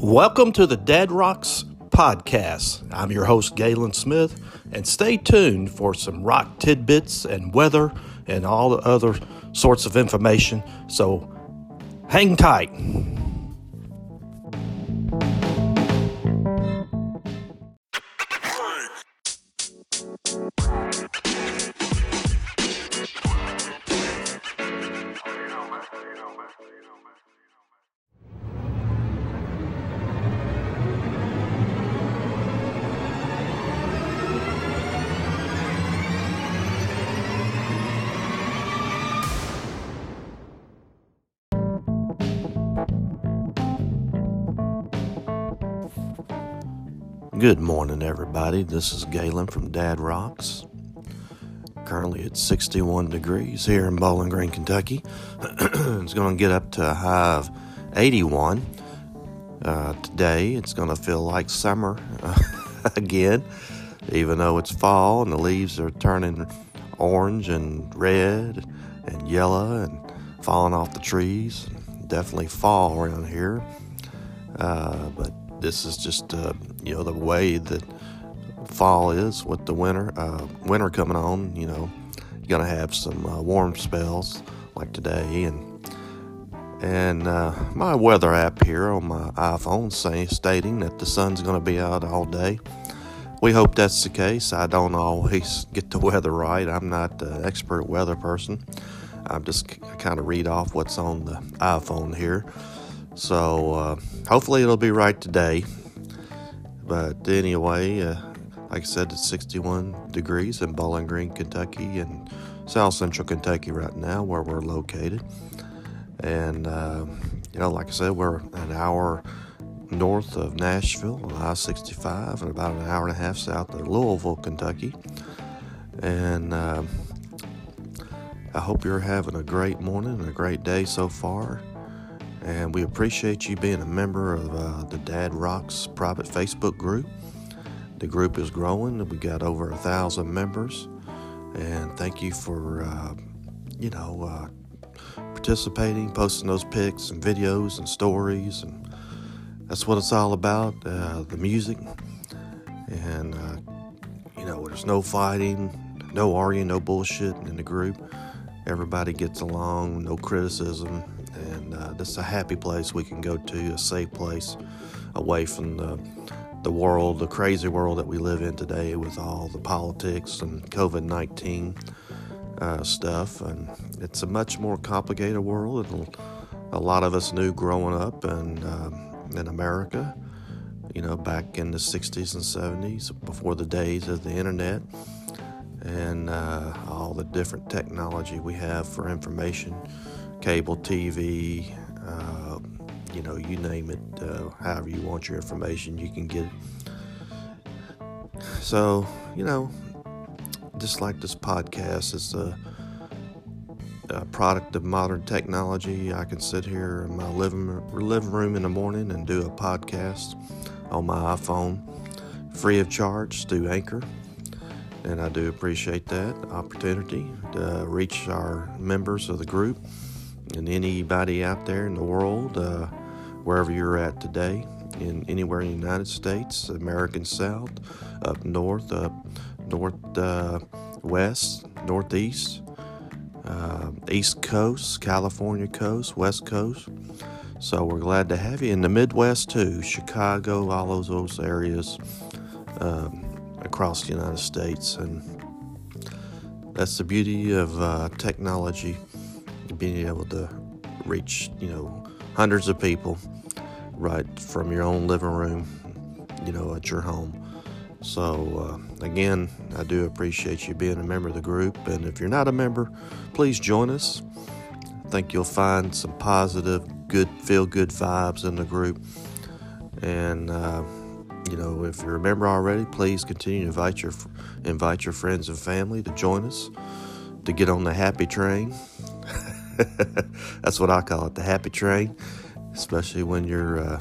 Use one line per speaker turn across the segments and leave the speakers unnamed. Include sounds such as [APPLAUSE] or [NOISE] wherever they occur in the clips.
Welcome to the Dad Rocks podcast. I'm your host, Galen Smith, and stay tuned for some rock tidbits and weather and all the other sorts of information. So hang tight. Good morning, everybody. This is Galen from Dad Rocks. Currently it's 61 degrees here in Bowling Green, Kentucky. [CLEARS THROAT] it's going to get up to a high of 81. Uh, today it's going to feel like summer [LAUGHS] again, even though it's fall and the leaves are turning orange and red and yellow and falling off the trees. Definitely fall around here. Uh, but this is just uh, you know the way that fall is with the winter. Uh, winter coming on, you know, you're gonna have some uh, warm spells like today, and and uh, my weather app here on my iPhone saying stating that the sun's gonna be out all day. We hope that's the case. I don't always [LAUGHS] get the weather right. I'm not an expert weather person. I'm just kind of read off what's on the iPhone here. So uh, hopefully it'll be right today. But anyway, uh, like I said, it's 61 degrees in Bowling Green, Kentucky, and South Central Kentucky right now, where we're located. And uh, you know, like I said, we're an hour north of Nashville on I-65, and about an hour and a half south of Louisville, Kentucky. And uh, I hope you're having a great morning and a great day so far and we appreciate you being a member of uh, the Dad Rocks private Facebook group. The group is growing. We got over a thousand members, and thank you for uh, you know uh, participating, posting those pics and videos and stories, and that's what it's all about. Uh, the music, and uh, you know, there's no fighting, no arguing, no bullshit in the group. Everybody gets along, no criticism, uh, this is a happy place we can go to, a safe place away from the the world, the crazy world that we live in today with all the politics and COVID 19 uh, stuff. And it's a much more complicated world than a lot of us knew growing up in, um, in America, you know, back in the 60s and 70s, before the days of the internet and uh, all the different technology we have for information cable TV, uh, you know, you name it, uh, however you want your information, you can get it. So, you know, just like this podcast is a, a, product of modern technology, I can sit here in my living, living room in the morning and do a podcast on my iPhone free of charge through Anchor. And I do appreciate that opportunity to reach our members of the group and anybody out there in the world, uh, wherever you're at today, in anywhere in the United States, American South, up north, up north uh, west, northeast, uh, east coast, California coast, west coast. So we're glad to have you. In the Midwest too, Chicago, all those those areas um, across the United States, and that's the beauty of uh, technology being able to reach, you know, hundreds of people right from your own living room, you know, at your home. So, uh, again, I do appreciate you being a member of the group. And if you're not a member, please join us. I think you'll find some positive, good, feel good vibes in the group. And, uh, you know, if you're a member already, please continue to invite your invite your friends and family to join us to get on the happy train. [LAUGHS] That's what I call it, the happy train, especially when you're, uh,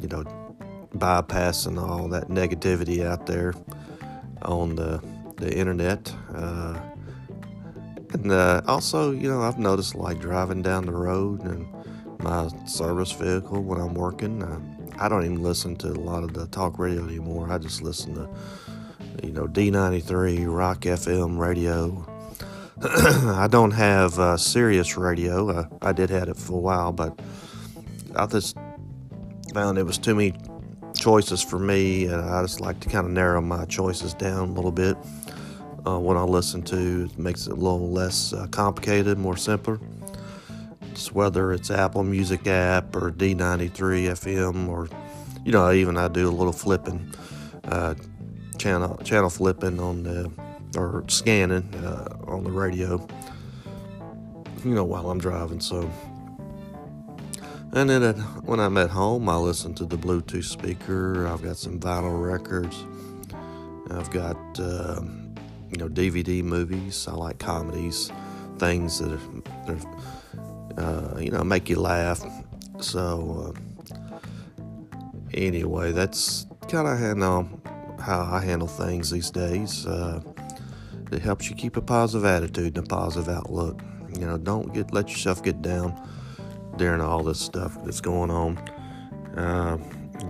you know, bypassing all that negativity out there on the, the internet. Uh, and uh, also, you know, I've noticed like driving down the road and my service vehicle when I'm working, uh, I don't even listen to a lot of the talk radio anymore. I just listen to, you know, D93, Rock FM radio. [CLEARS THROAT] I don't have uh, Sirius radio. Uh, I did have it for a while, but I just found it was too many choices for me, and I just like to kind of narrow my choices down a little bit. Uh, what I listen to it makes it a little less uh, complicated, more simpler. Just whether it's Apple Music app or D93 FM, or you know, even I do a little flipping, uh, channel channel flipping on the or scanning uh, on the radio. You know, while I'm driving, so and then when I'm at home, I listen to the Bluetooth speaker. I've got some vinyl records. I've got uh, you know DVD movies. I like comedies, things that are, uh, you know make you laugh. So uh, anyway, that's kind of handle how I handle things these days. Uh, it helps you keep a positive attitude and a positive outlook. You know, don't get let yourself get down during all this stuff that's going on. Uh,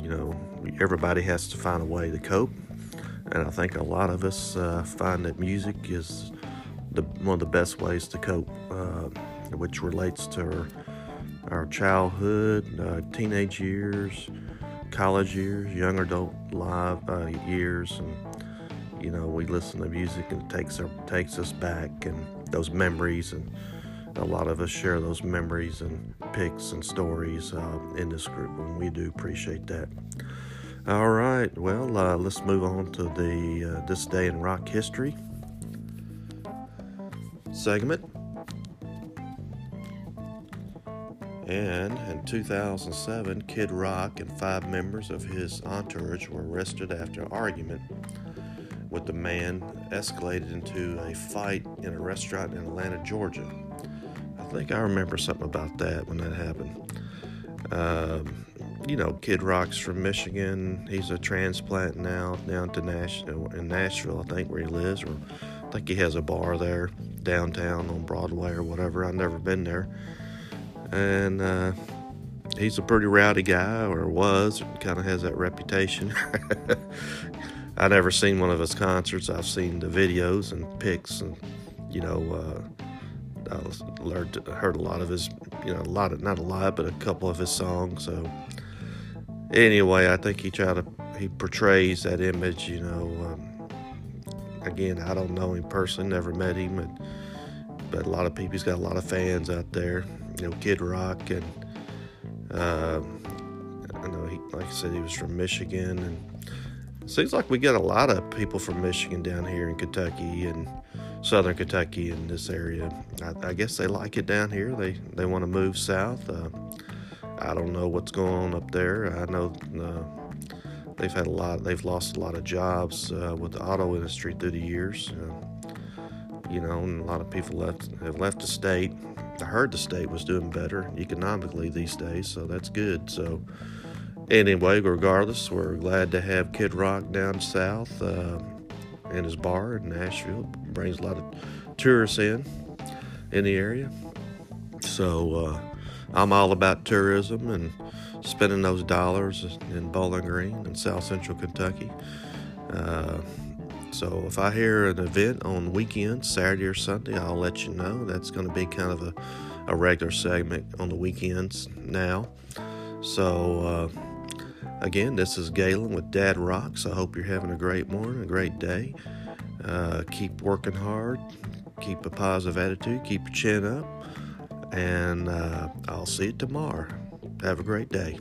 you know, everybody has to find a way to cope, and I think a lot of us uh, find that music is the, one of the best ways to cope, uh, which relates to our, our childhood, uh, teenage years, college years, young adult live uh, years, and you know, we listen to music and it takes our, takes us back and those memories and a lot of us share those memories and pics and stories uh, in this group, and we do appreciate that. All right, well, uh, let's move on to the uh, This Day in Rock History segment. And in 2007, Kid Rock and five members of his entourage were arrested after an argument with the man escalated into a fight in a restaurant in Atlanta, Georgia I think I remember something about that when that happened. Um, you know, Kid Rock's from Michigan. He's a transplant now down to Nashville, in Nashville, I think, where he lives. Or I think he has a bar there downtown on Broadway or whatever. I've never been there. And uh, he's a pretty rowdy guy, or was, kind of has that reputation. [LAUGHS] I never seen one of his concerts. I've seen the videos and pics, and you know, uh, I learned heard a lot of his, you know, a lot of not a lot, but a couple of his songs. So anyway, I think he tried to he portrays that image. You know, um, again, I don't know him personally, never met him, but, but a lot of people. He's got a lot of fans out there. You know, Kid Rock, and um, I know he, like I said, he was from Michigan, and seems like we got a lot of people from Michigan down here in Kentucky, and southern Kentucky in this area. I, I, guess they like it down here. They they want to move south. Uh, I don't know what's going on up there. I know uh, they've had a lot. They've lost a lot of jobs uh, with the auto industry through the years. Uh, you know, and a lot of people left have left the state. I heard the state was doing better economically these days, so that's good. So anyway, regardless, we're glad to have Kid Rock down south. Uh, and his bar in Nashville. Brings a lot of tourists in in the area. So uh, I'm all about tourism and spending those dollars in Bowling Green in South Central Kentucky. Uh, so if I hear an event on weekends, Saturday or Sunday, I'll let you know. That's going to be kind of a, a regular segment on the weekends now. So uh, Again, this is Galen with Dad Rocks. I hope you're having a great morning, a great day. Uh, keep working hard, keep a positive attitude, keep your chin up, and uh, I'll see you tomorrow. Have a great day.